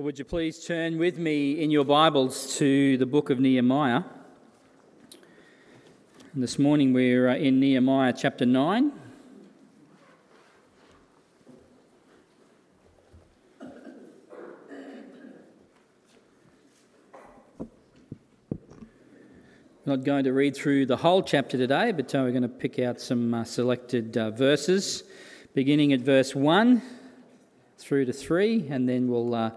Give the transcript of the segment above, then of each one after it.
Well, would you please turn with me in your Bibles to the book of Nehemiah? And this morning we're uh, in Nehemiah chapter 9. I'm not going to read through the whole chapter today, but uh, we're going to pick out some uh, selected verses, beginning at verse 1 through to 3, and then we'll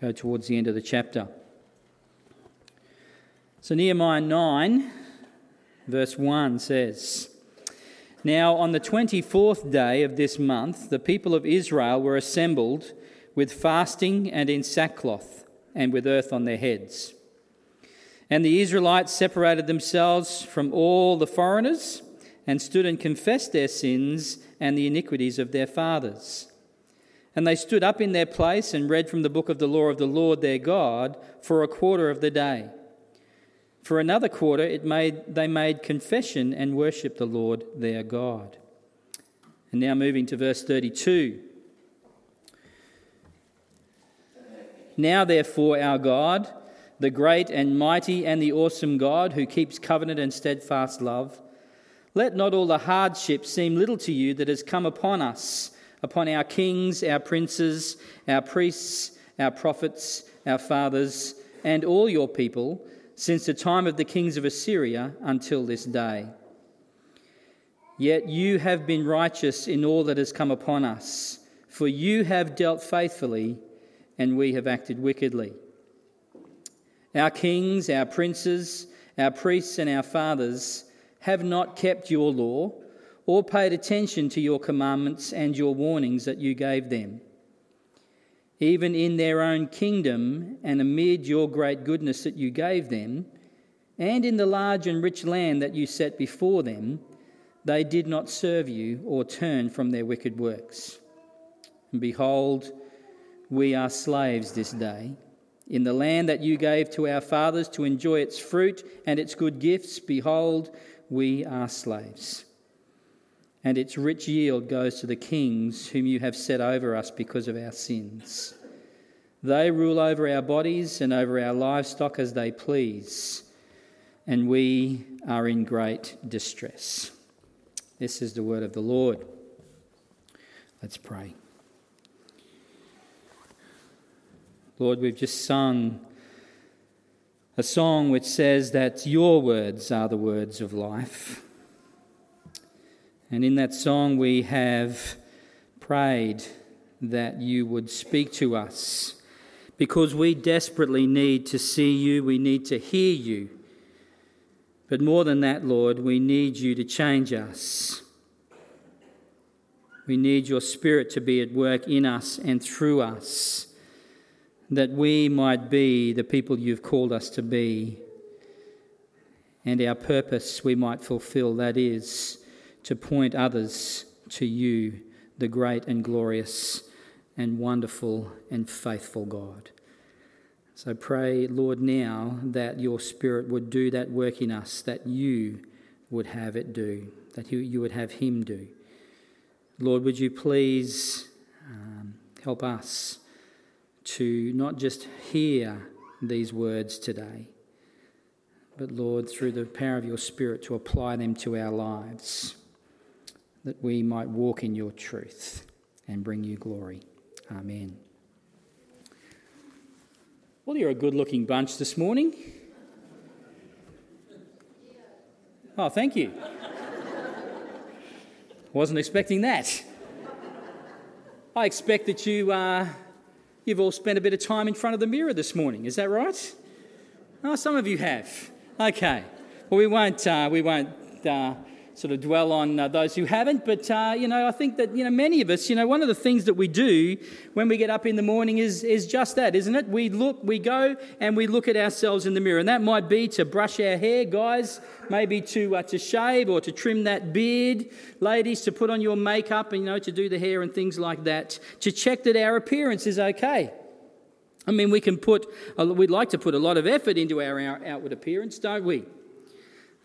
go towards the end of the chapter. So, Nehemiah 9, verse 1 says Now, on the 24th day of this month, the people of Israel were assembled with fasting and in sackcloth and with earth on their heads. And the Israelites separated themselves from all the foreigners and stood and confessed their sins and the iniquities of their fathers. And they stood up in their place and read from the book of the law of the Lord their God for a quarter of the day. For another quarter, it made, they made confession and worshipped the Lord their God. And now moving to verse 32. Now, therefore, our God, the great and mighty and the awesome God who keeps covenant and steadfast love, let not all the hardship seem little to you that has come upon us upon our kings, our princes, our priests, our prophets, our fathers, and all your people, since the time of the kings of Assyria until this day. Yet you have been righteous in all that has come upon us, for you have dealt faithfully, and we have acted wickedly. Our kings, our princes, our priests, and our fathers have not kept your law or paid attention to your commandments and your warnings that you gave them. Even in their own kingdom and amid your great goodness that you gave them, and in the large and rich land that you set before them, they did not serve you or turn from their wicked works. And behold, we are slaves this day. In the land that you gave to our fathers to enjoy its fruit and its good gifts, behold, we are slaves and its rich yield goes to the kings whom you have set over us because of our sins. They rule over our bodies and over our livestock as they please, and we are in great distress. This is the word of the Lord. Let's pray. Lord, we've just sung a song which says that your words are the words of life. And in that song, we have prayed that you would speak to us because we desperately need to see you, we need to hear you. But more than that, Lord, we need you to change us. We need your Spirit to be at work in us and through us, that we might be the people you've called us to be, and our purpose we might fulfill that is to point others to you, the great and glorious and wonderful and faithful God. So pray, Lord, now that your Spirit would do that work in us, that you would have it do, that you, would have Him do. Lord, would you please um, help us to not just hear these words today, but Lord, through the power of your Spirit, to apply them to our lives that we might walk in your truth and bring you glory. Amen. Well, you're a good looking bunch this morning. Oh, thank you. Wasn't expecting that. I expect that you, uh, you've all spent a bit of time in front of the mirror this morning. Is that right? Oh, some of you have. Okay. Well, we won't, uh, we won't uh, sort of dwell on uh, those who haven't, but uh, you know, I think that you know many of us, you know, one of the things that we do when we get up in the morning is is just that, isn't it? We look, we go and we look at ourselves in the mirror, and that might be to brush our hair, guys, maybe to uh, to shave or to trim that beard, ladies, to put on your makeup, and you know, to do the hair and things like that, to check that our appearance is okay. I mean, we can put, we'd like to put a lot of effort into our, our outward appearance, don't we?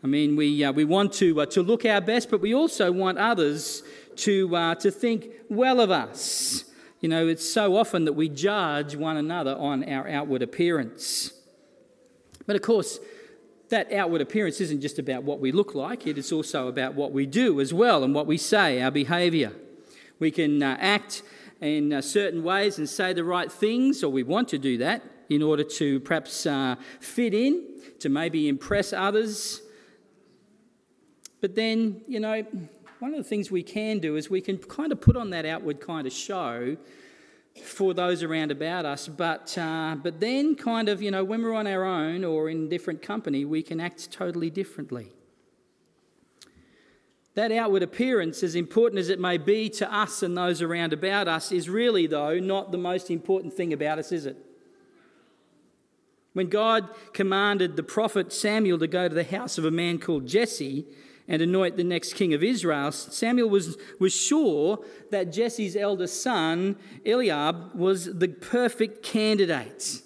I mean, we, uh, we want to, uh, to look our best, but we also want others to, uh, to think well of us. You know, it's so often that we judge one another on our outward appearance. But of course, that outward appearance isn't just about what we look like, it is also about what we do as well and what we say, our behaviour. We can uh, act in uh, certain ways and say the right things, or we want to do that in order to perhaps uh, fit in, to maybe impress others. But then, you know, one of the things we can do is we can kind of put on that outward kind of show for those around about us, but, uh, but then, kind of, you know, when we're on our own or in different company, we can act totally differently. That outward appearance, as important as it may be to us and those around about us, is really, though, not the most important thing about us, is it? When God commanded the prophet Samuel to go to the house of a man called Jesse, and anoint the next king of Israel, Samuel was, was sure that Jesse's eldest son, Eliab, was the perfect candidate.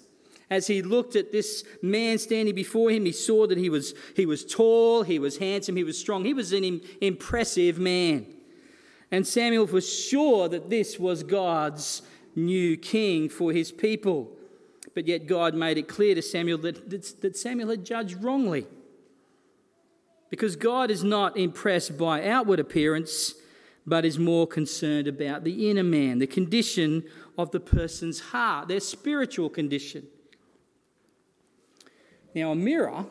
As he looked at this man standing before him, he saw that he was, he was tall, he was handsome, he was strong, he was an impressive man. And Samuel was sure that this was God's new king for his people. But yet God made it clear to Samuel that, that Samuel had judged wrongly. Because God is not impressed by outward appearance, but is more concerned about the inner man, the condition of the person's heart, their spiritual condition. Now, a mirror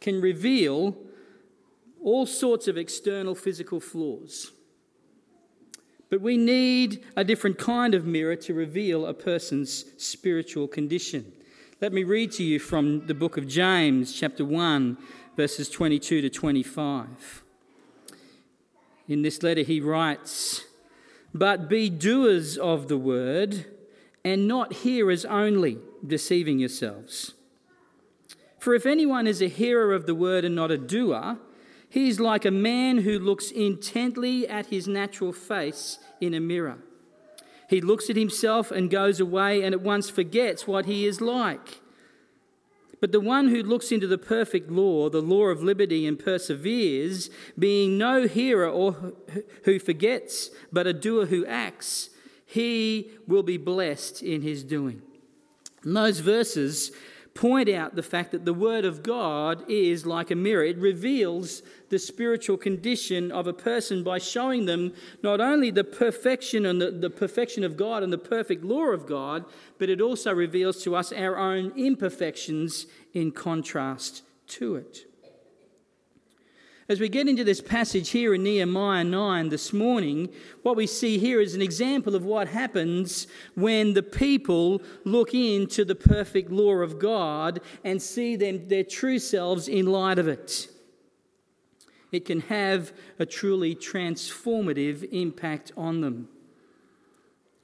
can reveal all sorts of external physical flaws. But we need a different kind of mirror to reveal a person's spiritual condition. Let me read to you from the book of James, chapter 1, verses 22 to 25. In this letter, he writes, But be doers of the word, and not hearers only, deceiving yourselves. For if anyone is a hearer of the word and not a doer, he is like a man who looks intently at his natural face in a mirror. He looks at himself and goes away and at once forgets what he is like. But the one who looks into the perfect law, the law of liberty, and perseveres, being no hearer or who forgets, but a doer who acts, he will be blessed in his doing. And those verses point out the fact that the Word of God is like a mirror. It reveals the spiritual condition of a person by showing them not only the perfection and the, the perfection of God and the perfect law of God, but it also reveals to us our own imperfections in contrast to it. As we get into this passage here in Nehemiah 9 this morning, what we see here is an example of what happens when the people look into the perfect law of God and see them, their true selves in light of it. It can have a truly transformative impact on them.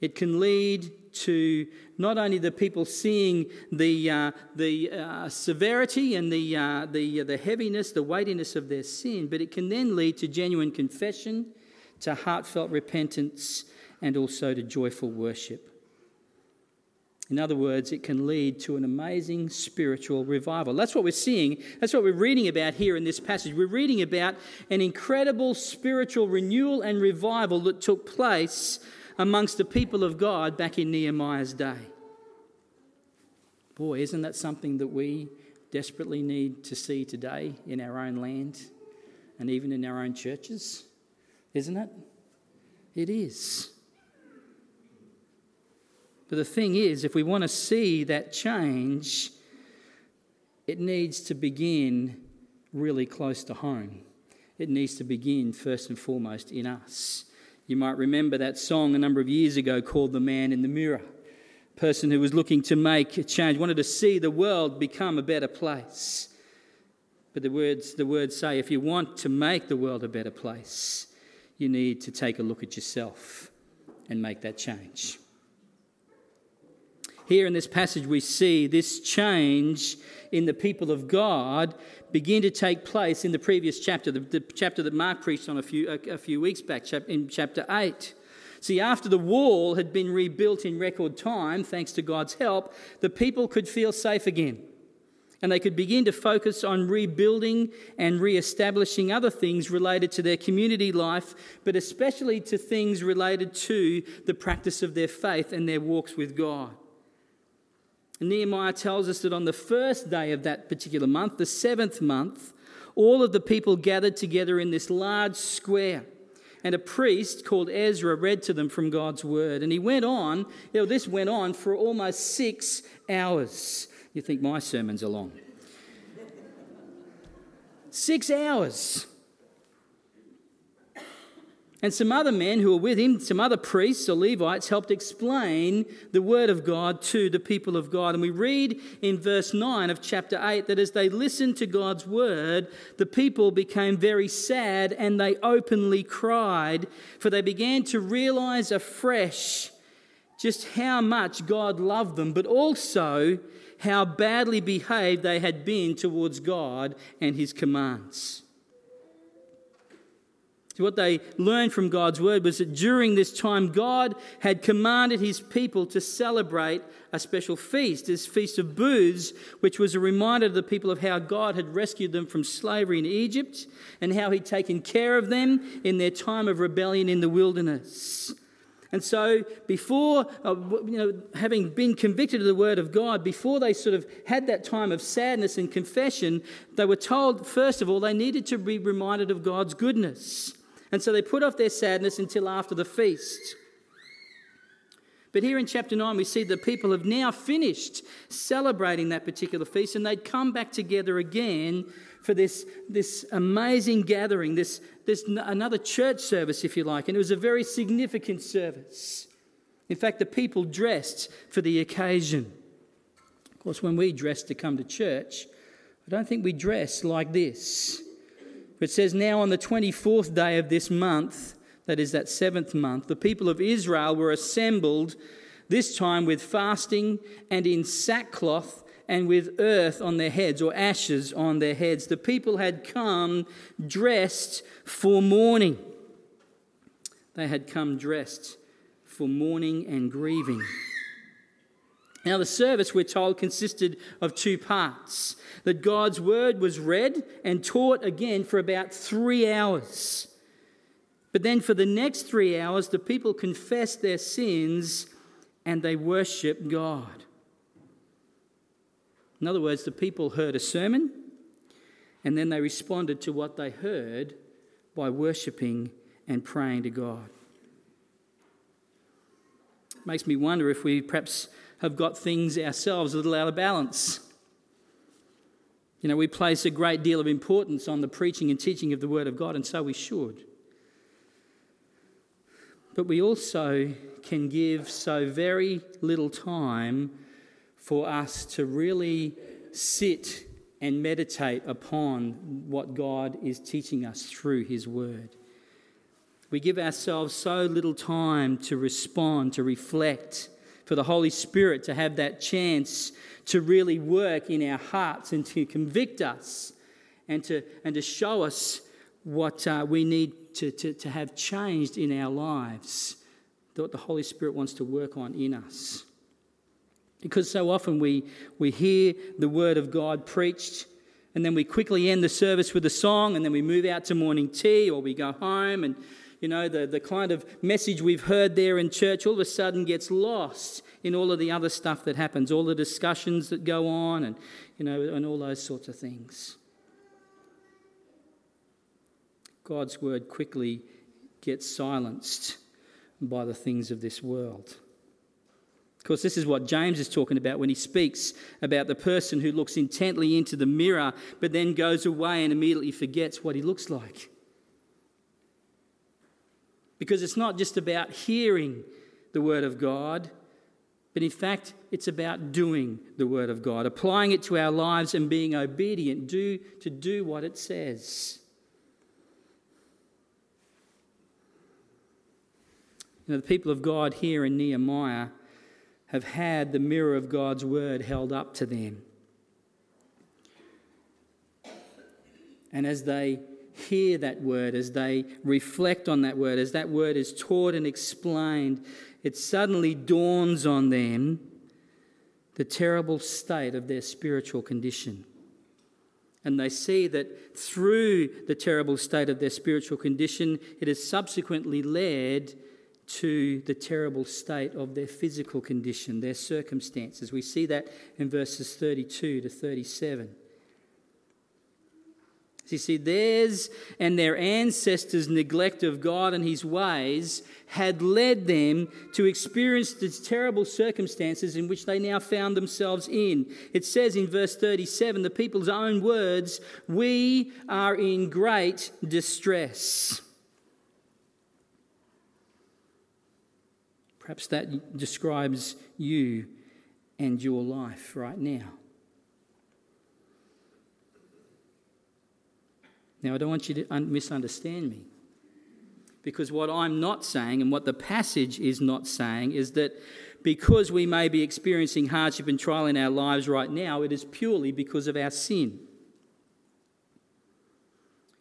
It can lead to not only the people seeing the, uh, the uh, severity and the, uh, the, uh, the heaviness, the weightiness of their sin, but it can then lead to genuine confession, to heartfelt repentance, and also to joyful worship. In other words, it can lead to an amazing spiritual revival. That's what we're seeing. That's what we're reading about here in this passage. We're reading about an incredible spiritual renewal and revival that took place amongst the people of God back in Nehemiah's day. Boy, isn't that something that we desperately need to see today in our own land and even in our own churches? Isn't it? It is. But the thing is, if we want to see that change, it needs to begin really close to home. It needs to begin first and foremost in us. You might remember that song a number of years ago called The Man in the Mirror. A person who was looking to make a change, wanted to see the world become a better place. But the words, the words say if you want to make the world a better place, you need to take a look at yourself and make that change. Here in this passage, we see this change in the people of God begin to take place in the previous chapter, the, the chapter that Mark preached on a few, a, a few weeks back, in chapter 8. See, after the wall had been rebuilt in record time, thanks to God's help, the people could feel safe again. and they could begin to focus on rebuilding and re establishing other things related to their community life, but especially to things related to the practice of their faith and their walks with God. And Nehemiah tells us that on the first day of that particular month, the seventh month, all of the people gathered together in this large square. And a priest called Ezra read to them from God's word. And he went on, you know, this went on for almost six hours. You think my sermons are long. Six hours. And some other men who were with him, some other priests or Levites, helped explain the word of God to the people of God. And we read in verse 9 of chapter 8 that as they listened to God's word, the people became very sad and they openly cried, for they began to realize afresh just how much God loved them, but also how badly behaved they had been towards God and His commands. So what they learned from God's word was that during this time, God had commanded his people to celebrate a special feast, this Feast of Booths, which was a reminder to the people of how God had rescued them from slavery in Egypt and how he'd taken care of them in their time of rebellion in the wilderness. And so, before, uh, you know, having been convicted of the word of God, before they sort of had that time of sadness and confession, they were told, first of all, they needed to be reminded of God's goodness. And so they put off their sadness until after the feast. But here in chapter 9, we see the people have now finished celebrating that particular feast and they'd come back together again for this, this amazing gathering, this, this another church service, if you like. And it was a very significant service. In fact, the people dressed for the occasion. Of course, when we dress to come to church, I don't think we dress like this. It says, Now on the 24th day of this month, that is that seventh month, the people of Israel were assembled, this time with fasting and in sackcloth and with earth on their heads or ashes on their heads. The people had come dressed for mourning. They had come dressed for mourning and grieving. Now, the service, we're told, consisted of two parts that God's word was read and taught again for about three hours. But then for the next three hours, the people confessed their sins and they worshiped God. In other words, the people heard a sermon and then they responded to what they heard by worshipping and praying to God. It makes me wonder if we perhaps have got things ourselves a little out of balance. You know, we place a great deal of importance on the preaching and teaching of the Word of God, and so we should. But we also can give so very little time for us to really sit and meditate upon what God is teaching us through His Word. We give ourselves so little time to respond, to reflect, for the Holy Spirit to have that chance to really work in our hearts and to convict us and to, and to show us what uh, we need to, to, to have changed in our lives, what the Holy Spirit wants to work on in us. Because so often we, we hear the Word of God preached, and then we quickly end the service with a song, and then we move out to morning tea, or we go home, and you know, the, the kind of message we've heard there in church all of a sudden gets lost in all of the other stuff that happens, all the discussions that go on, and, you know, and all those sorts of things. God's word quickly gets silenced by the things of this world. Of course, this is what James is talking about when he speaks about the person who looks intently into the mirror but then goes away and immediately forgets what he looks like. Because it's not just about hearing the Word of God, but in fact, it's about doing the Word of God, applying it to our lives and being obedient do, to do what it says. You know, the people of God here in Nehemiah have had the mirror of God's word held up to them. And as they hear that word, as they reflect on that word, as that word is taught and explained, it suddenly dawns on them the terrible state of their spiritual condition. And they see that through the terrible state of their spiritual condition, it has subsequently led to the terrible state of their physical condition, their circumstances. We see that in verses 32 to 37. You see, theirs and their ancestors' neglect of God and His ways had led them to experience the terrible circumstances in which they now found themselves in. It says in verse 37, the people's own words, We are in great distress. Perhaps that describes you and your life right now. Now, I don't want you to un- misunderstand me. Because what I'm not saying and what the passage is not saying is that because we may be experiencing hardship and trial in our lives right now, it is purely because of our sin.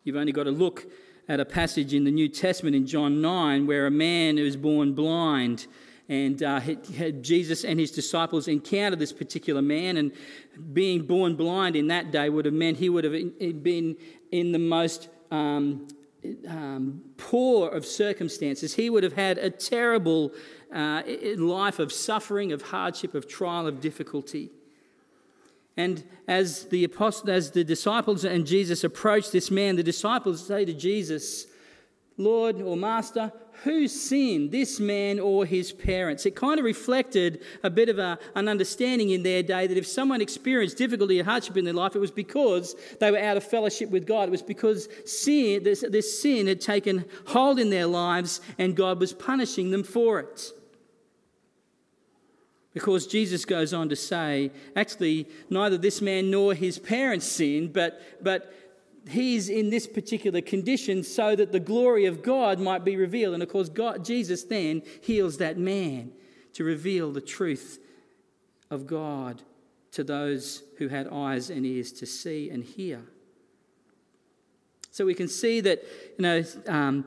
You've only got to look at a passage in the New Testament in John 9 where a man who was born blind and uh, Jesus and his disciples encountered this particular man, and being born blind in that day would have meant he would have been in the most um, um, poor of circumstances. He would have had a terrible uh, life of suffering, of hardship, of trial, of difficulty. And as the apostles, as the disciples and Jesus approach this man, the disciples say to Jesus, Lord or Master, who sinned, this man or his parents? It kind of reflected a bit of a, an understanding in their day that if someone experienced difficulty or hardship in their life, it was because they were out of fellowship with God. It was because sin, this, this sin had taken hold in their lives and God was punishing them for it. Because Jesus goes on to say, actually, neither this man nor his parents sinned, but, but he's in this particular condition so that the glory of God might be revealed. And of course, God, Jesus then heals that man to reveal the truth of God to those who had eyes and ears to see and hear. So we can see that you know um,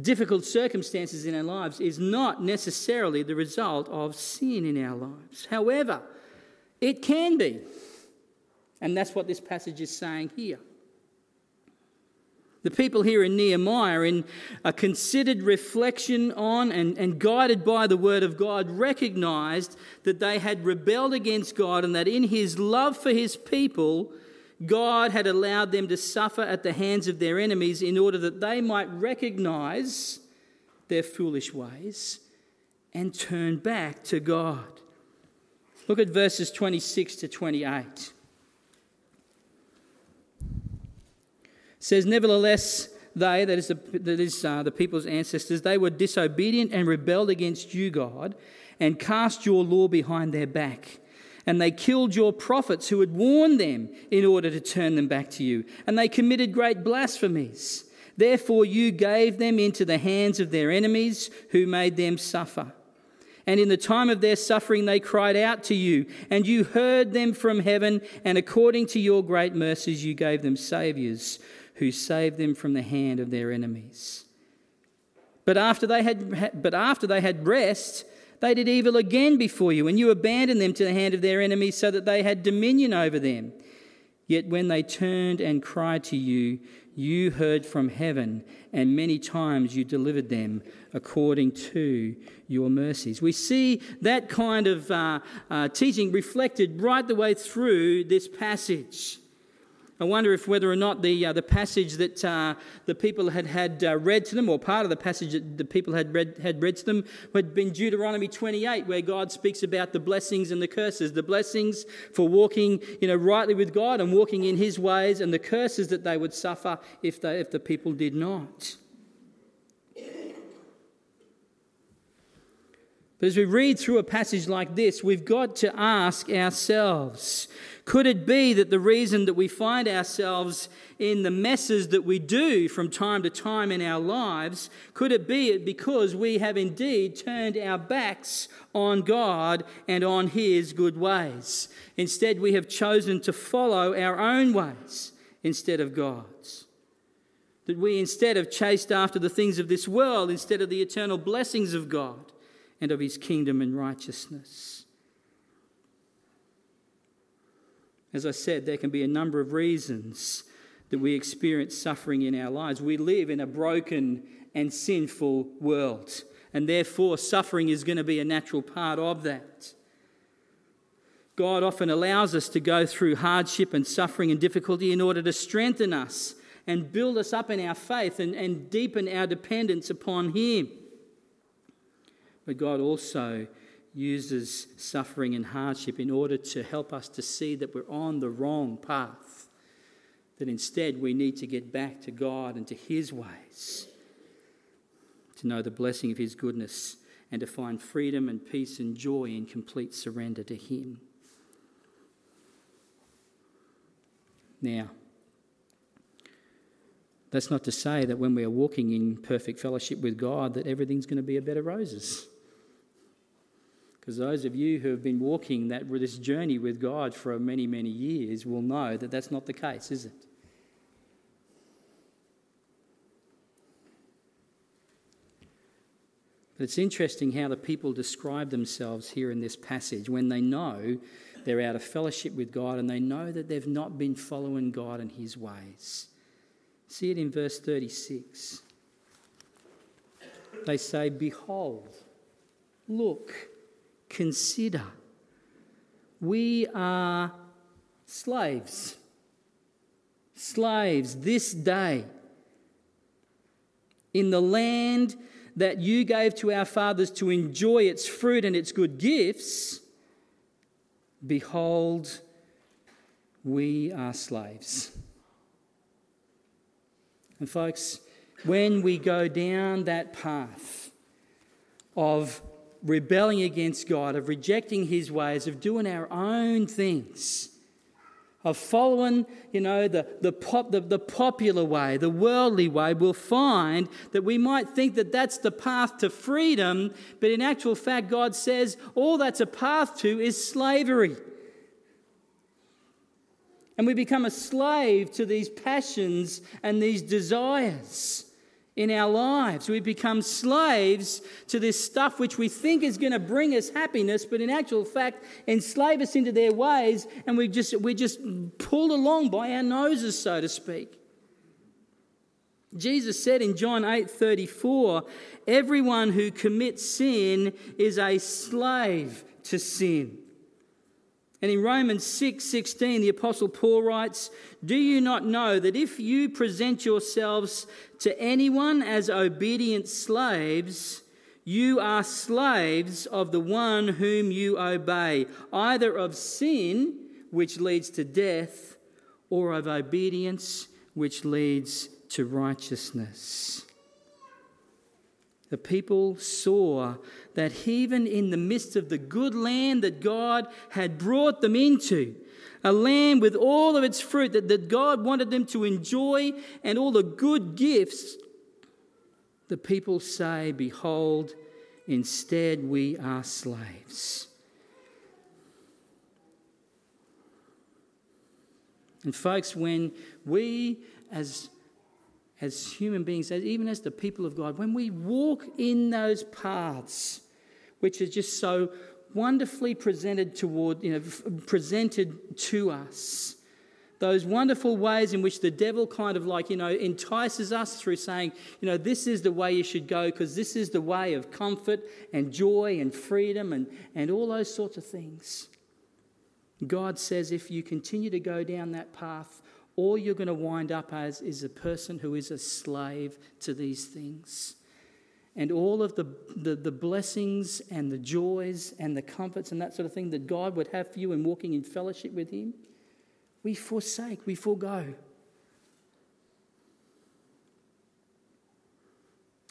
difficult circumstances in our lives is not necessarily the result of sin in our lives. However, it can be, and that's what this passage is saying here. The people here in Nehemiah, in a considered reflection on and, and guided by the word of God, recognized that they had rebelled against God and that in his love for his people, God had allowed them to suffer at the hands of their enemies in order that they might recognize their foolish ways and turn back to God. Look at verses 26 to 28. Says, Nevertheless, they, that is, the, that is uh, the people's ancestors, they were disobedient and rebelled against you, God, and cast your law behind their back. And they killed your prophets who had warned them in order to turn them back to you. And they committed great blasphemies. Therefore, you gave them into the hands of their enemies who made them suffer. And in the time of their suffering, they cried out to you, and you heard them from heaven, and according to your great mercies, you gave them saviors who saved them from the hand of their enemies. But after they had, but after they had rest, they did evil again before you, and you abandoned them to the hand of their enemies so that they had dominion over them. Yet when they turned and cried to you, you heard from heaven, and many times you delivered them according to your mercies. We see that kind of uh, uh, teaching reflected right the way through this passage. I wonder if whether or not the, uh, the passage that uh, the people had had uh, read to them, or part of the passage that the people had read, had read to them, had been Deuteronomy 28, where God speaks about the blessings and the curses. The blessings for walking you know, rightly with God and walking in His ways, and the curses that they would suffer if, they, if the people did not. But as we read through a passage like this, we've got to ask ourselves could it be that the reason that we find ourselves in the messes that we do from time to time in our lives, could it be it because we have indeed turned our backs on God and on His good ways? Instead, we have chosen to follow our own ways instead of God's. That we instead have chased after the things of this world instead of the eternal blessings of God and of His kingdom and righteousness. As I said, there can be a number of reasons that we experience suffering in our lives. We live in a broken and sinful world, and therefore suffering is going to be a natural part of that. God often allows us to go through hardship and suffering and difficulty in order to strengthen us and build us up in our faith and, and deepen our dependence upon Him. But God also uses suffering and hardship in order to help us to see that we're on the wrong path, that instead we need to get back to God and to His ways, to know the blessing of His goodness, and to find freedom and peace and joy in complete surrender to Him. Now, that's not to say that when we are walking in perfect fellowship with God that everything's going to be a bed of roses. Because those of you who have been walking that, this journey with God for many, many years will know that that's not the case, is it? But it's interesting how the people describe themselves here in this passage when they know they're out of fellowship with God and they know that they've not been following God and His ways. See it in verse 36. They say, Behold, look, consider. We are slaves. Slaves this day in the land that you gave to our fathers to enjoy its fruit and its good gifts. Behold, we are slaves. And, folks, when we go down that path of rebelling against God, of rejecting His ways, of doing our own things, of following, you know, the, the, pop, the, the popular way, the worldly way, we'll find that we might think that that's the path to freedom, but in actual fact, God says all that's a path to is slavery. And we become a slave to these passions and these desires in our lives. We become slaves to this stuff which we think is going to bring us happiness, but in actual fact enslave us into their ways, and we just we're just pulled along by our noses, so to speak. Jesus said in John 8 34, everyone who commits sin is a slave to sin. And in Romans 6 16, the Apostle Paul writes, Do you not know that if you present yourselves to anyone as obedient slaves, you are slaves of the one whom you obey, either of sin, which leads to death, or of obedience, which leads to righteousness. The people saw that even in the midst of the good land that God had brought them into, a land with all of its fruit that, that God wanted them to enjoy and all the good gifts, the people say, Behold, instead we are slaves. And, folks, when we as as human beings, as, even as the people of God, when we walk in those paths, which is just so wonderfully presented toward, you know, presented to us, those wonderful ways in which the devil kind of like, you know, entices us through saying, you know, this is the way you should go because this is the way of comfort and joy and freedom and, and all those sorts of things. God says if you continue to go down that path, all you're going to wind up as is a person who is a slave to these things. And all of the, the, the, blessings and the joys and the comforts and that sort of thing that God would have for you in walking in fellowship with Him, we forsake, we forego.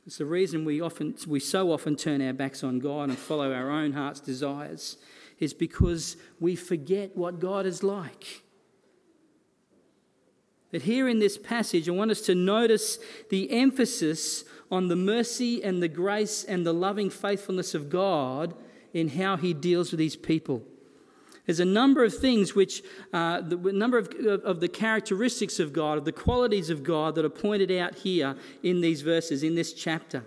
It's the reason we often we so often turn our backs on God and follow our own heart's desires is because we forget what God is like. But here in this passage, I want us to notice the emphasis on the mercy and the grace and the loving faithfulness of God in how he deals with his people. There's a number of things which, uh, the number of, of the characteristics of God, of the qualities of God that are pointed out here in these verses, in this chapter.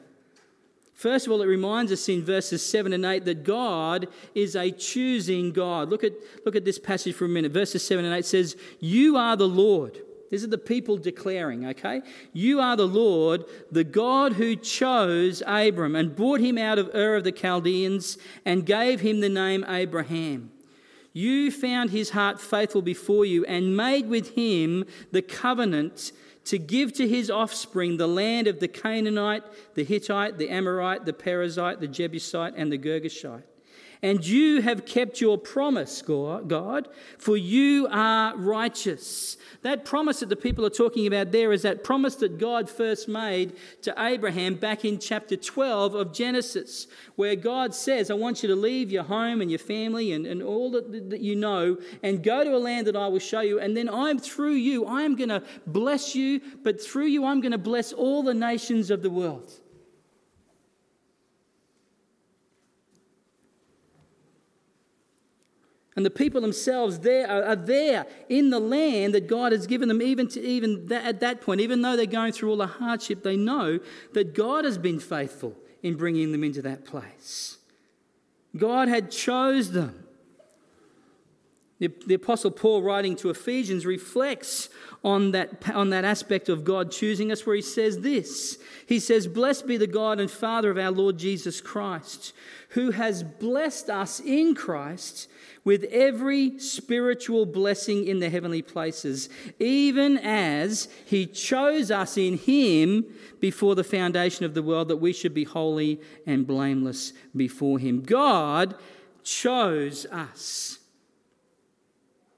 First of all, it reminds us in verses 7 and 8 that God is a choosing God. Look at, look at this passage for a minute. Verses 7 and 8 says, You are the Lord. These are the people declaring, okay? You are the Lord, the God who chose Abram and brought him out of Ur of the Chaldeans and gave him the name Abraham. You found his heart faithful before you and made with him the covenant to give to his offspring the land of the Canaanite, the Hittite, the Amorite, the Perizzite, the Jebusite, and the Girgashite. And you have kept your promise, God, for you are righteous. That promise that the people are talking about there is that promise that God first made to Abraham back in chapter 12 of Genesis, where God says, I want you to leave your home and your family and, and all that, that you know and go to a land that I will show you. And then I'm through you, I'm going to bless you, but through you, I'm going to bless all the nations of the world. And the people themselves there are, are, there in the land that God has given them, even to even that, at that point, even though they're going through all the hardship, they know that God has been faithful in bringing them into that place. God had chose them. The, the Apostle Paul, writing to Ephesians, reflects on that, on that aspect of God choosing us, where he says this He says, Blessed be the God and Father of our Lord Jesus Christ, who has blessed us in Christ with every spiritual blessing in the heavenly places, even as he chose us in him before the foundation of the world that we should be holy and blameless before him. God chose us.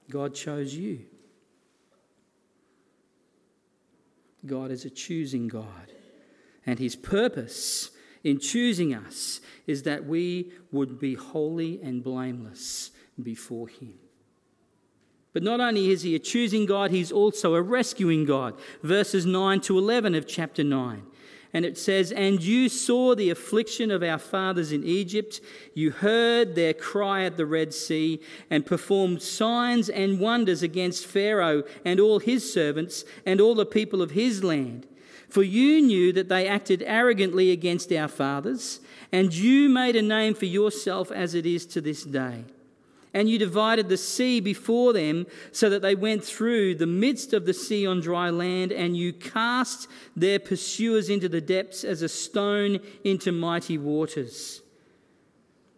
God chose you. God is a choosing God. And his purpose in choosing us is that we would be holy and blameless before Him. But not only is He a choosing God, He's also a rescuing God. Verses 9 to 11 of chapter 9. And it says, And you saw the affliction of our fathers in Egypt. You heard their cry at the Red Sea, and performed signs and wonders against Pharaoh and all his servants and all the people of his land. For you knew that they acted arrogantly against our fathers, and you made a name for yourself as it is to this day. And you divided the sea before them so that they went through the midst of the sea on dry land, and you cast their pursuers into the depths as a stone into mighty waters.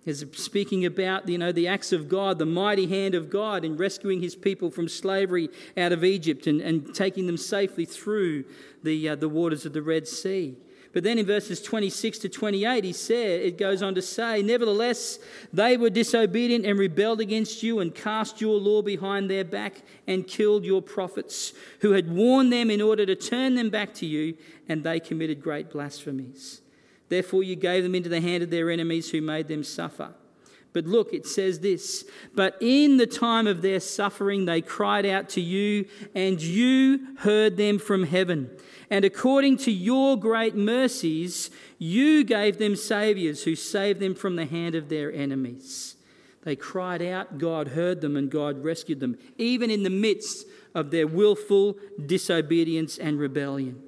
Is speaking about you know the acts of God, the mighty hand of God in rescuing his people from slavery out of Egypt and, and taking them safely through the, uh, the waters of the Red Sea. But then in verses 26 to 28, he said, it goes on to say, Nevertheless, they were disobedient and rebelled against you and cast your law behind their back and killed your prophets, who had warned them in order to turn them back to you, and they committed great blasphemies. Therefore, you gave them into the hand of their enemies who made them suffer. But look, it says this But in the time of their suffering, they cried out to you, and you heard them from heaven. And according to your great mercies, you gave them saviors who saved them from the hand of their enemies. They cried out, God heard them, and God rescued them, even in the midst of their willful disobedience and rebellion.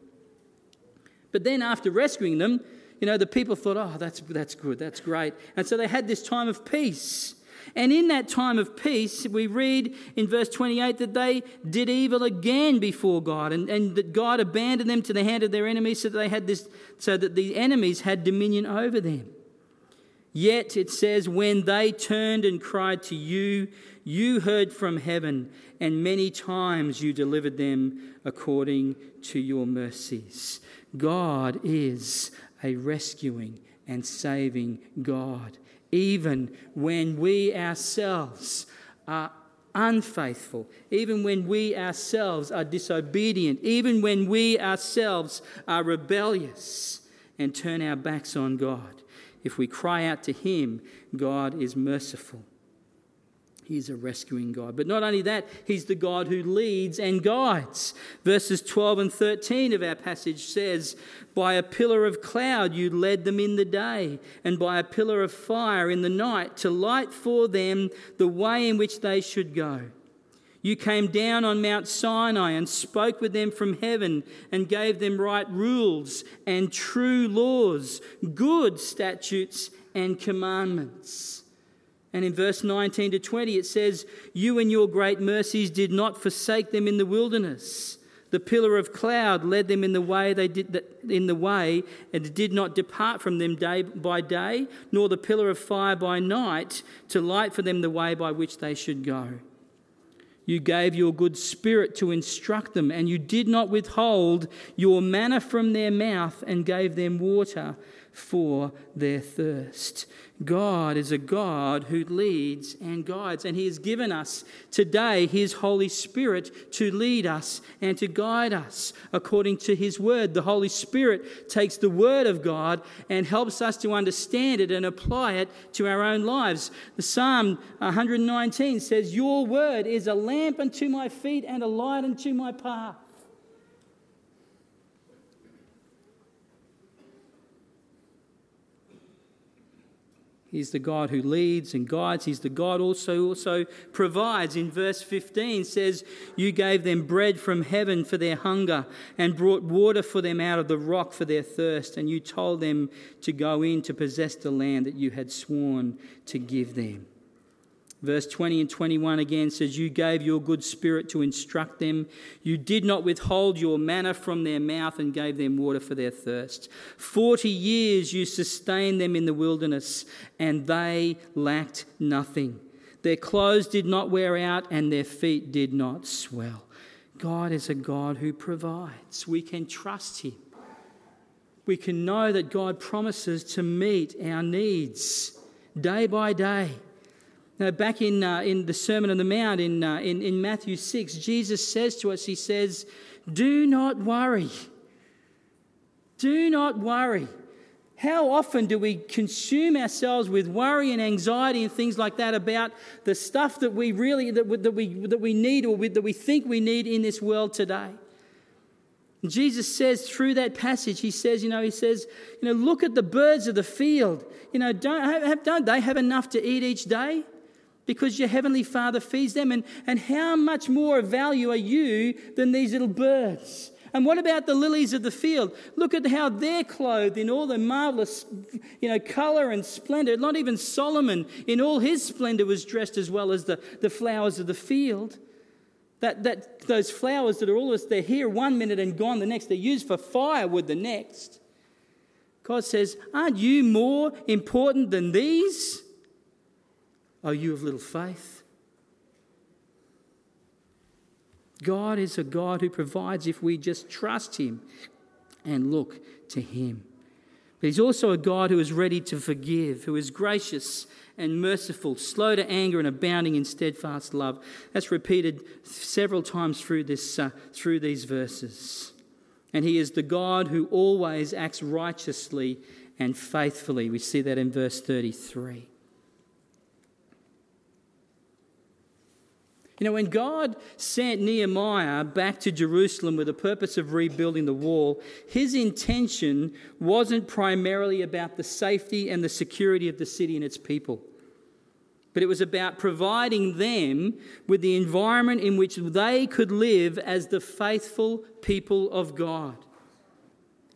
But then, after rescuing them, you know, the people thought, oh, that's, that's good, that's great. And so they had this time of peace. And in that time of peace, we read in verse 28 that they did evil again before God, and, and that God abandoned them to the hand of their enemies so that they had this so that the enemies had dominion over them. Yet it says, when they turned and cried to you, you heard from heaven, and many times you delivered them according to your mercies. God is a rescuing and saving God even when we ourselves are unfaithful, even when we ourselves are disobedient, even when we ourselves are rebellious and turn our backs on God. If we cry out to Him, God is merciful. He's a rescuing God. But not only that, He's the God who leads and guides. Verses 12 and 13 of our passage says, By a pillar of cloud you led them in the day, and by a pillar of fire in the night to light for them the way in which they should go. You came down on Mount Sinai and spoke with them from heaven and gave them right rules and true laws, good statutes and commandments. And in verse 19 to 20, it says, You in your great mercies did not forsake them in the wilderness. The pillar of cloud led them in the way they did in the way and did not depart from them day by day, nor the pillar of fire by night to light for them the way by which they should go. You gave your good spirit to instruct them, and you did not withhold your manna from their mouth and gave them water for their thirst. God is a God who leads and guides, and He has given us today His Holy Spirit to lead us and to guide us according to His Word. The Holy Spirit takes the Word of God and helps us to understand it and apply it to our own lives. The Psalm 119 says, Your Word is a lamp unto my feet and a light unto my path. He's the God who leads and guides. He's the God also also provides. In verse 15 says, "You gave them bread from heaven for their hunger and brought water for them out of the rock for their thirst, and you told them to go in to possess the land that you had sworn to give them." Verse 20 and 21 again says, You gave your good spirit to instruct them. You did not withhold your manna from their mouth and gave them water for their thirst. Forty years you sustained them in the wilderness, and they lacked nothing. Their clothes did not wear out, and their feet did not swell. God is a God who provides. We can trust Him. We can know that God promises to meet our needs day by day. Now, back in, uh, in the Sermon on the Mount in, uh, in, in Matthew 6, Jesus says to us, He says, Do not worry. Do not worry. How often do we consume ourselves with worry and anxiety and things like that about the stuff that we really that, we, that we, that we need or that we think we need in this world today? Jesus says through that passage, he says, you know, he says, you know, look at the birds of the field. You know, don't, have, don't they have enough to eat each day? Because your heavenly Father feeds them. And, and how much more of value are you than these little birds? And what about the lilies of the field? Look at how they're clothed in all the marvelous, you know, color and splendor. Not even Solomon, in all his splendor, was dressed as well as the, the flowers of the field. That, that those flowers that are always they're here one minute and gone the next. They're used for firewood the next. God says, Aren't you more important than these? Are you of little faith? God is a God who provides if we just trust Him and look to Him. But He's also a God who is ready to forgive, who is gracious and merciful, slow to anger and abounding in steadfast love. That's repeated several times through, this, uh, through these verses. And He is the God who always acts righteously and faithfully. We see that in verse 33. You know, when God sent Nehemiah back to Jerusalem with the purpose of rebuilding the wall, his intention wasn't primarily about the safety and the security of the city and its people. But it was about providing them with the environment in which they could live as the faithful people of God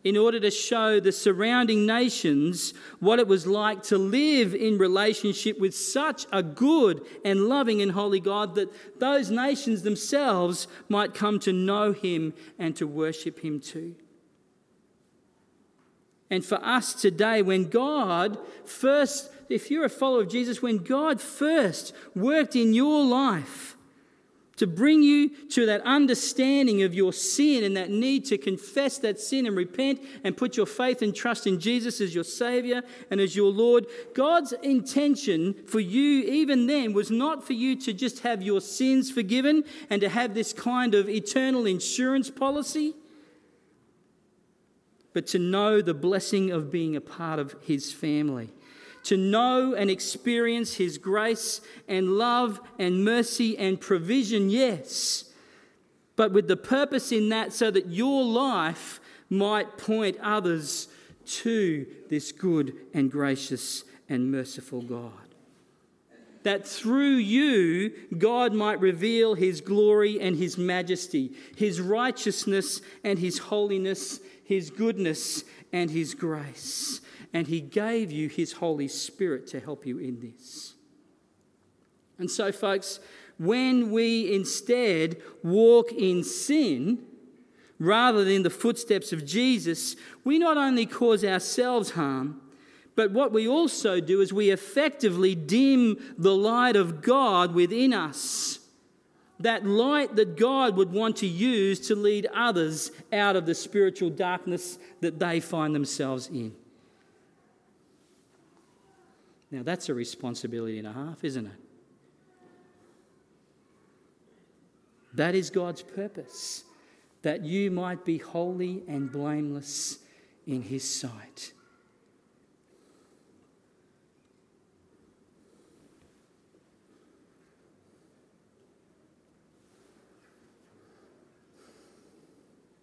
in order to show the surrounding nations what it was like to live in relationship with such a good and loving and holy God that those nations themselves might come to know Him and to worship Him too. And for us today, when God first, if you're a follower of Jesus, when God first worked in your life, to bring you to that understanding of your sin and that need to confess that sin and repent and put your faith and trust in Jesus as your Savior and as your Lord. God's intention for you, even then, was not for you to just have your sins forgiven and to have this kind of eternal insurance policy, but to know the blessing of being a part of His family to know and experience His grace and love and mercy and provision, yes, but with the purpose in that so that your life might point others to this good and gracious and merciful God. that through you God might reveal his glory and his majesty, his righteousness and his holiness, his goodness and his grace. And he gave you his Holy Spirit to help you in this. And so, folks, when we instead walk in sin, rather than the footsteps of Jesus, we not only cause ourselves harm, but what we also do is we effectively dim the light of God within us. That light that God would want to use to lead others out of the spiritual darkness that they find themselves in. Now, that's a responsibility and a half, isn't it? That is God's purpose, that you might be holy and blameless in His sight.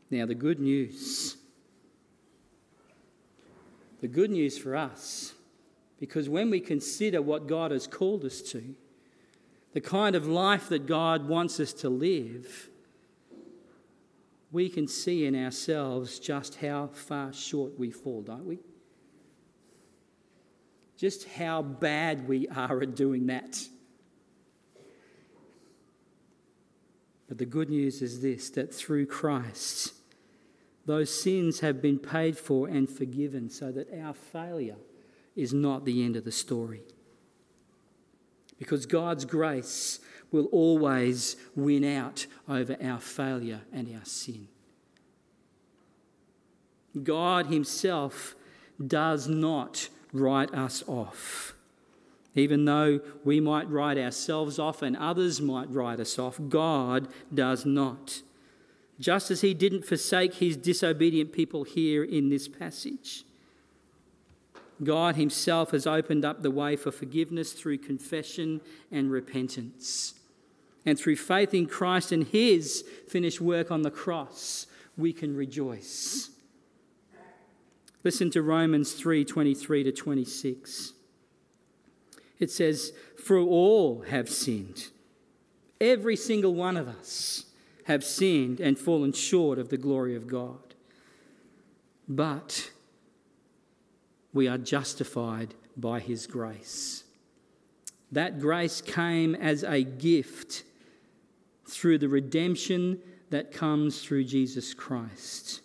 Now, the good news. The good news for us, because when we consider what God has called us to, the kind of life that God wants us to live, we can see in ourselves just how far short we fall, don't we? Just how bad we are at doing that. But the good news is this that through Christ, those sins have been paid for and forgiven so that our failure is not the end of the story because God's grace will always win out over our failure and our sin. God Himself does not write us off. Even though we might write ourselves off and others might write us off, God does not. Just as He didn't forsake His disobedient people here in this passage. God Himself has opened up the way for forgiveness through confession and repentance. And through faith in Christ and His finished work on the cross, we can rejoice. Listen to Romans 3 23 to 26. It says, For all have sinned. Every single one of us have sinned and fallen short of the glory of God. But we are justified by his grace. That grace came as a gift through the redemption that comes through Jesus Christ.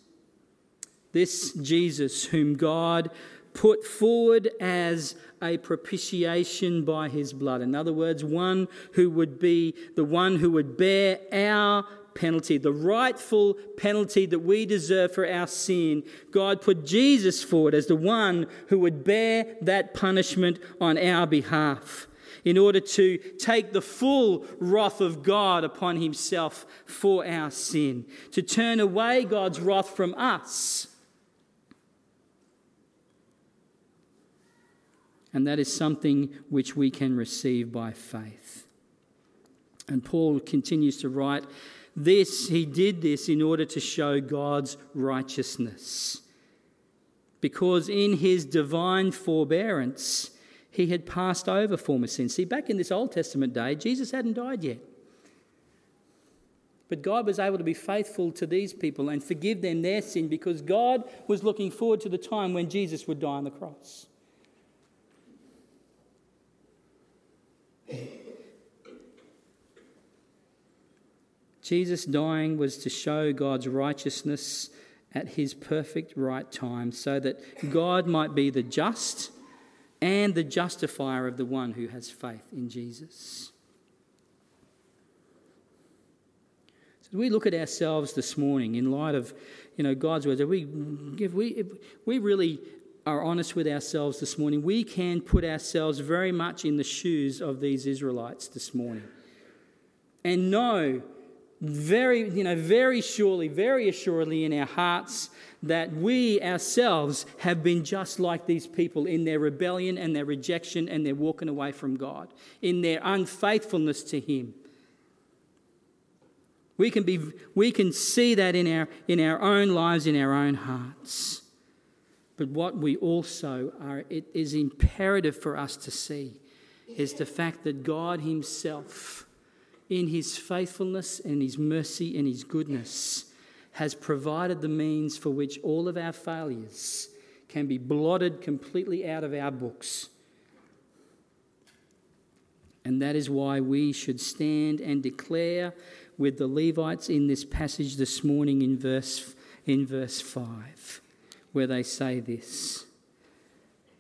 This Jesus, whom God put forward as a propitiation by his blood. In other words, one who would be the one who would bear our penalty, the rightful penalty that we deserve for our sin, God put Jesus forward as the one who would bear that punishment on our behalf in order to take the full wrath of God upon himself for our sin, to turn away God's wrath from us. And that is something which we can receive by faith. And Paul continues to write this, he did this in order to show God's righteousness. Because in his divine forbearance, he had passed over former sins. See, back in this Old Testament day, Jesus hadn't died yet. But God was able to be faithful to these people and forgive them their sin because God was looking forward to the time when Jesus would die on the cross. Jesus dying was to show God's righteousness at his perfect right time so that God might be the just and the justifier of the one who has faith in Jesus. So we look at ourselves this morning in light of you know God's words. We if we if we really are honest with ourselves this morning, we can put ourselves very much in the shoes of these Israelites this morning. And know very, you know, very surely, very assuredly in our hearts that we ourselves have been just like these people in their rebellion and their rejection and their walking away from God, in their unfaithfulness to Him. We can, be, we can see that in our, in our own lives, in our own hearts. But what we also are, it is imperative for us to see, is the fact that God Himself, in His faithfulness and His mercy and His goodness, has provided the means for which all of our failures can be blotted completely out of our books. And that is why we should stand and declare with the Levites in this passage this morning in verse, in verse 5, where they say this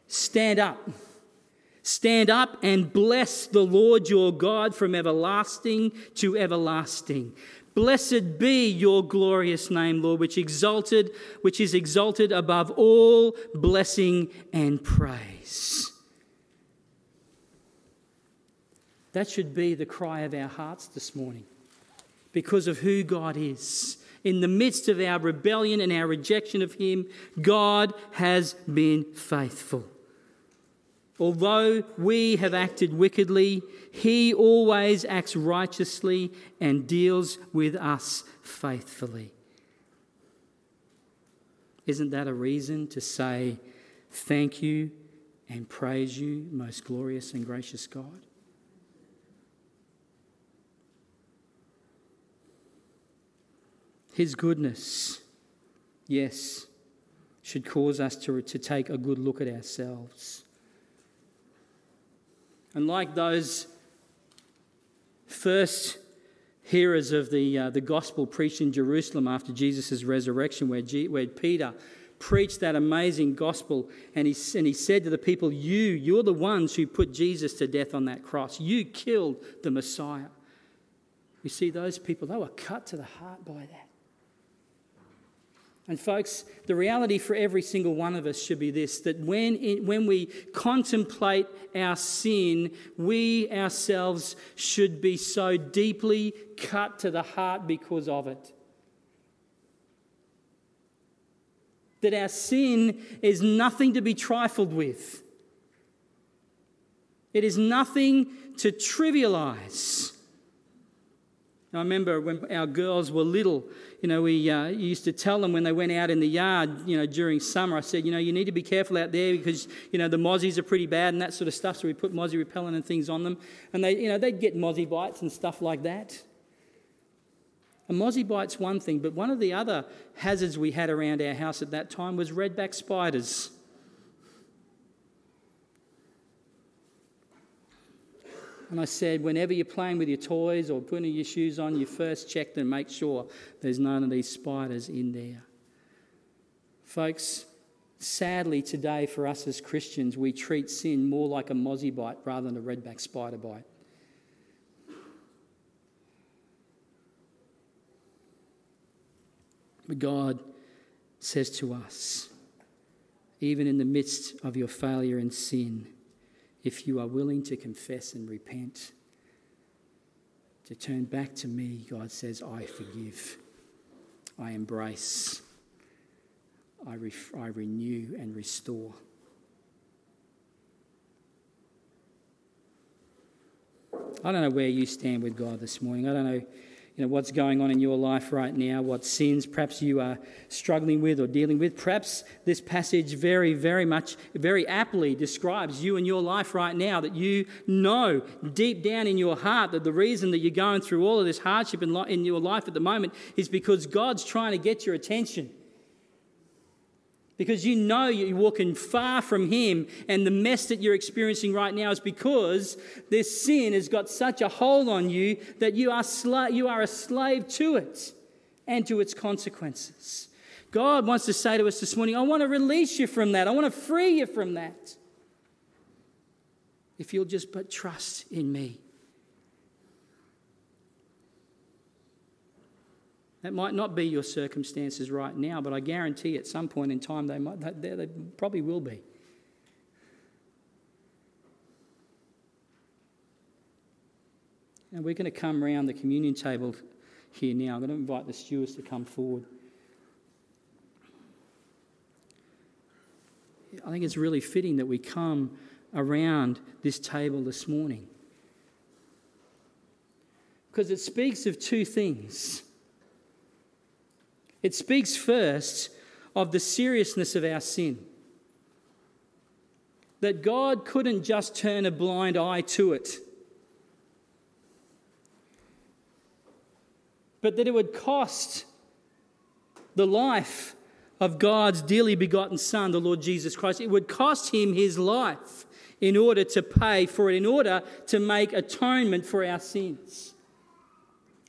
Stand up. Stand up and bless the Lord your God from everlasting to everlasting. Blessed be your glorious name, Lord, which exalted, which is exalted above all blessing and praise. That should be the cry of our hearts this morning because of who God is. In the midst of our rebellion and our rejection of Him, God has been faithful. Although we have acted wickedly, He always acts righteously and deals with us faithfully. Isn't that a reason to say thank you and praise you, most glorious and gracious God? His goodness, yes, should cause us to, to take a good look at ourselves. And like those first hearers of the, uh, the gospel preached in Jerusalem after Jesus' resurrection, where, G- where Peter preached that amazing gospel and he, and he said to the people, You, you're the ones who put Jesus to death on that cross. You killed the Messiah. You see, those people, they were cut to the heart by that. And, folks, the reality for every single one of us should be this that when, it, when we contemplate our sin, we ourselves should be so deeply cut to the heart because of it. That our sin is nothing to be trifled with, it is nothing to trivialize. I remember when our girls were little, you know, we uh, used to tell them when they went out in the yard, you know, during summer, I said, you know, you need to be careful out there because, you know, the mozzies are pretty bad and that sort of stuff. So we put mozzie repellent and things on them. And they, you know, they'd get mozzie bites and stuff like that. A mozzie bite's one thing, but one of the other hazards we had around our house at that time was redback spiders. And I said, whenever you're playing with your toys or putting your shoes on, you first check and make sure there's none of these spiders in there. Folks, sadly today for us as Christians, we treat sin more like a mozzie bite rather than a redback spider bite. But God says to us, even in the midst of your failure and sin, if you are willing to confess and repent, to turn back to me, God says, I forgive, I embrace, I, re- I renew and restore. I don't know where you stand with God this morning. I don't know you know, what's going on in your life right now, what sins perhaps you are struggling with or dealing with. Perhaps this passage very, very much, very aptly describes you and your life right now that you know deep down in your heart that the reason that you're going through all of this hardship in, in your life at the moment is because God's trying to get your attention because you know you're walking far from Him, and the mess that you're experiencing right now is because this sin has got such a hold on you that you are, you are a slave to it and to its consequences. God wants to say to us this morning, I want to release you from that, I want to free you from that. If you'll just but trust in me. That might not be your circumstances right now, but I guarantee at some point in time they, might, they, they probably will be. And we're going to come around the communion table here now. I'm going to invite the stewards to come forward. I think it's really fitting that we come around this table this morning. Because it speaks of two things. It speaks first of the seriousness of our sin. that God couldn't just turn a blind eye to it, but that it would cost the life of God's dearly begotten Son, the Lord Jesus Christ. It would cost him his life in order to pay for it, in order to make atonement for our sins.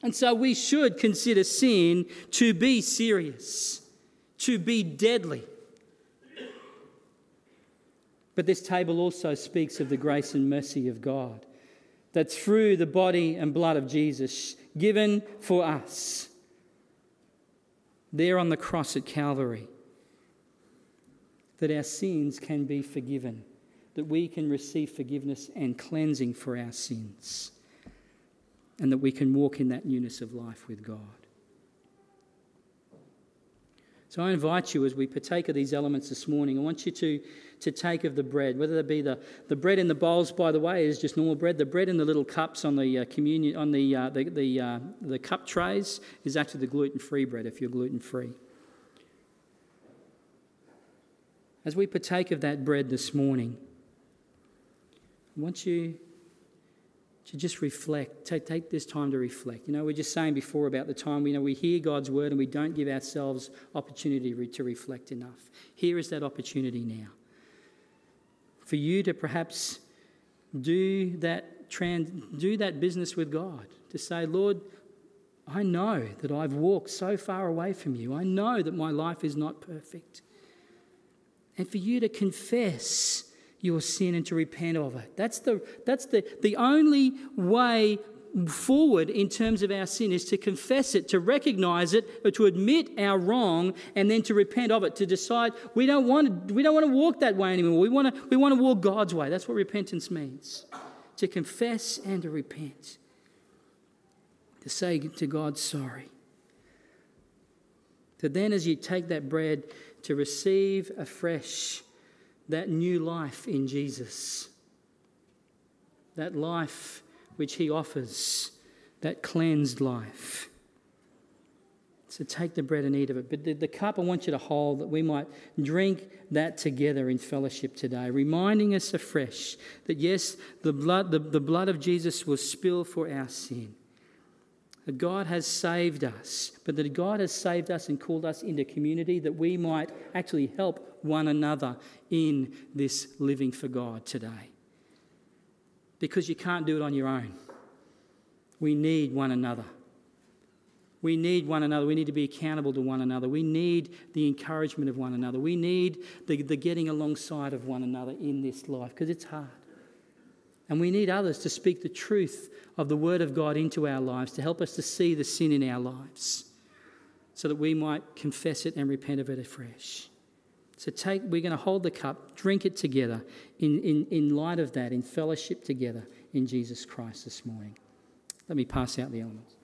And so we should consider sin to be serious, to be deadly. But this table also speaks of the grace and mercy of God, that through the body and blood of Jesus given for us, there on the cross at Calvary, that our sins can be forgiven, that we can receive forgiveness and cleansing for our sins, and that we can walk in that newness of life with God. So I invite you as we partake of these elements this morning, I want you to to take of the bread, whether that be the, the bread in the bowls, by the way, is just normal bread. The bread in the little cups on the uh, communion, on the, uh, the, the, uh, the cup trays is actually the gluten free bread if you're gluten free. As we partake of that bread this morning, I want you to just reflect. Take, take this time to reflect. You know, we're just saying before about the time we you know we hear God's word and we don't give ourselves opportunity to reflect enough. Here is that opportunity now for you to perhaps do that, trans, do that business with God. To say, Lord, I know that I've walked so far away from you. I know that my life is not perfect. And for you to confess your sin and to repent of it. That's the, that's the, the only way forward in terms of our sin is to confess it, to recognize it, to admit our wrong, and then to repent of it, to decide we don't want to, we don't want to walk that way anymore. We want to, we want to walk God's way. That's what repentance means to confess and to repent, to say to God, sorry. To then, as you take that bread, to receive afresh that new life in Jesus. That life which he offers, that cleansed life. So take the bread and eat of it. But the, the, cup I want you to hold that we might drink that together in fellowship today, reminding us afresh that yes, the blood, the, the blood of Jesus was spilled for our sin. That God has saved us, but that God has saved us and called us into community that we might actually help one another in this living for God today because you can't do it on your own. We need one another. We need one another. We need to be accountable to one another. We need the encouragement of one another. We need the, the getting alongside of one another in this life because it's hard. And we need others to speak the truth of the Word of God into our lives to help us to see the sin in our lives so that we might confess it and repent of it afresh. So take, we're going to hold the cup, drink it together in, in, in light of that, in fellowship together in Jesus Christ this morning. Let me pass out the elements.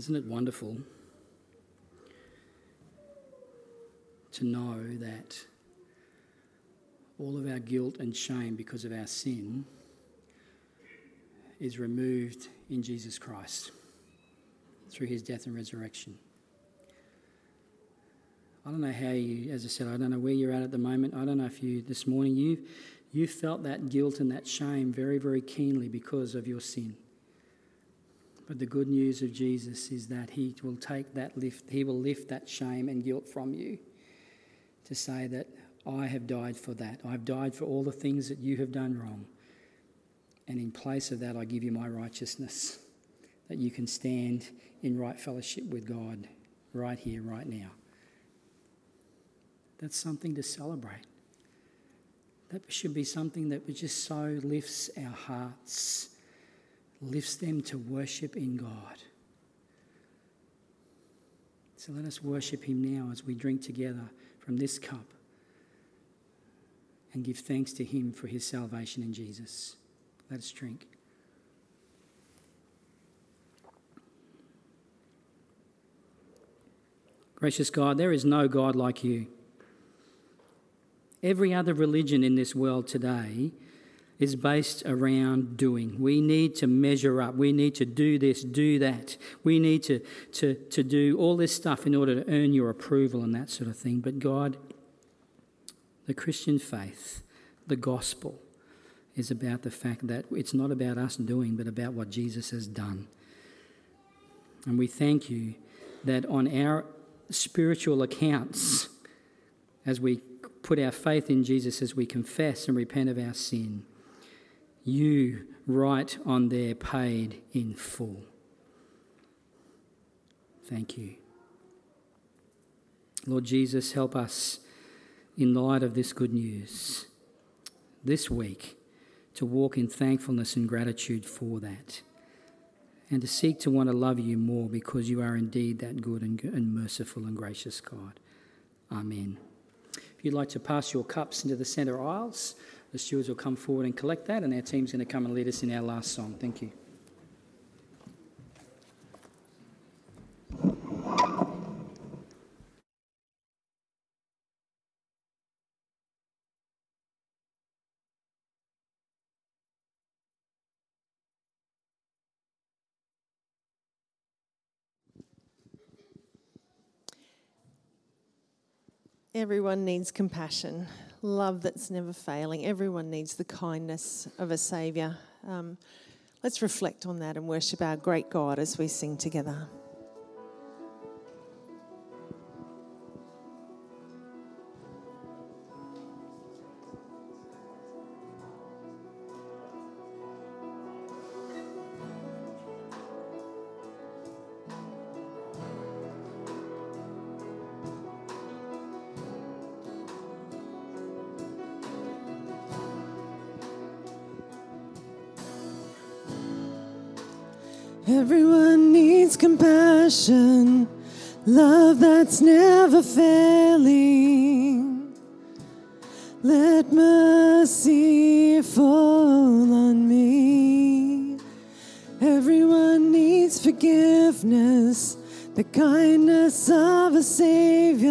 Isn't it wonderful to know that all of our guilt and shame because of our sin is removed in Jesus Christ through his death and resurrection? I don't know how you, as I said, I don't know where you're at at the moment. I don't know if you, this morning, you, you felt that guilt and that shame very, very keenly because of your sin. But the good news of Jesus is that He will take that lift, He will lift that shame and guilt from you to say that I have died for that. I've died for all the things that you have done wrong. And in place of that, I give you my righteousness, that you can stand in right fellowship with God right here, right now. That's something to celebrate. That should be something that just so lifts our hearts lifts them to worship in God. So let us worship Him now as we drink together from this cup and give thanks to Him for His salvation in Jesus. Let us drink. Gracious God, there is no God like you. Every other religion in this world today is based around doing. We need to measure up. We need to do this, do that. We need to, to, to do all this stuff in order to earn your approval and that sort of thing. But God, the Christian faith, the gospel, is about the fact that it's not about us doing, but about what Jesus has done. And we thank you that on our spiritual accounts, as we put our faith in Jesus, as we confess and repent of our sin, you write on there paid in full. Thank you. Lord Jesus, help us in light of this good news this week to walk in thankfulness and gratitude for that and to seek to want to love you more because you are indeed that good and, and merciful and gracious God. Amen. If you'd like to pass your cups into the centre aisles, the stewards will come forward and collect that, and our team's going to come and lead us in our last song. Thank you. Everyone needs compassion love that's never failing. Everyone needs the kindness of a Saviour. Um, let's reflect on that and worship our great God as we sing together. Everyone needs compassion, love that's never failing. Let mercy fall on me. Everyone needs forgiveness, the kindness of a Savior,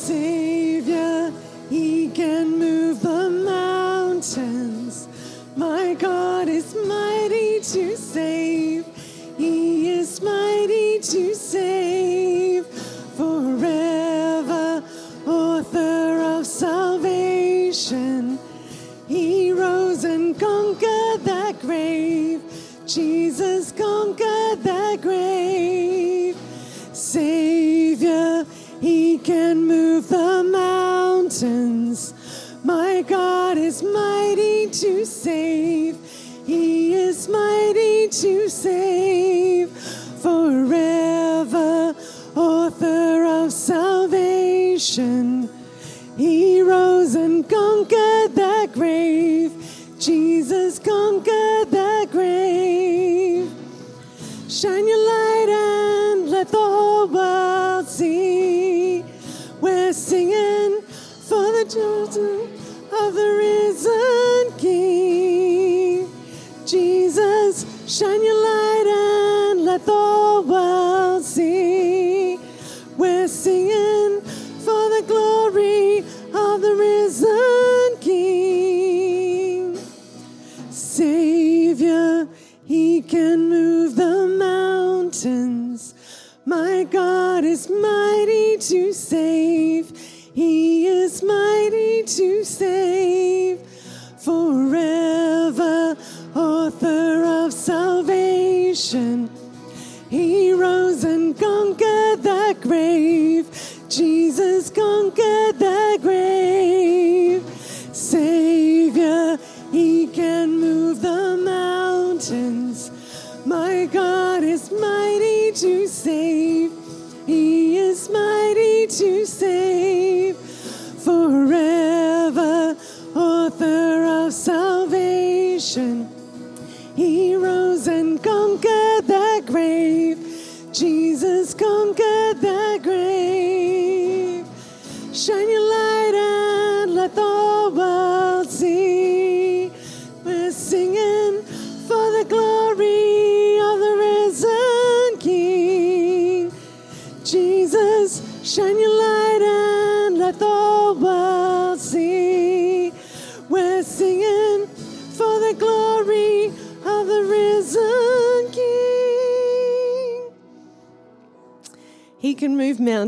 Savior, He can move. mountains. My God is mighty to save.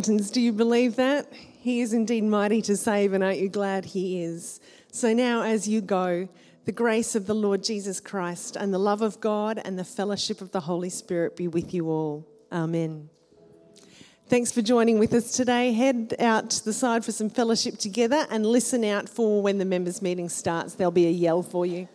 mountains. Do you believe that? He is indeed mighty to save, and aren't you glad he is? So now, as you go, the grace of the Lord Jesus Christ and the love of God and the fellowship of the Holy Spirit be with you all. Amen. Thanks for joining with us today. Head out to the side for some fellowship together and listen out for when the members' meeting starts. There'll be a yell for you.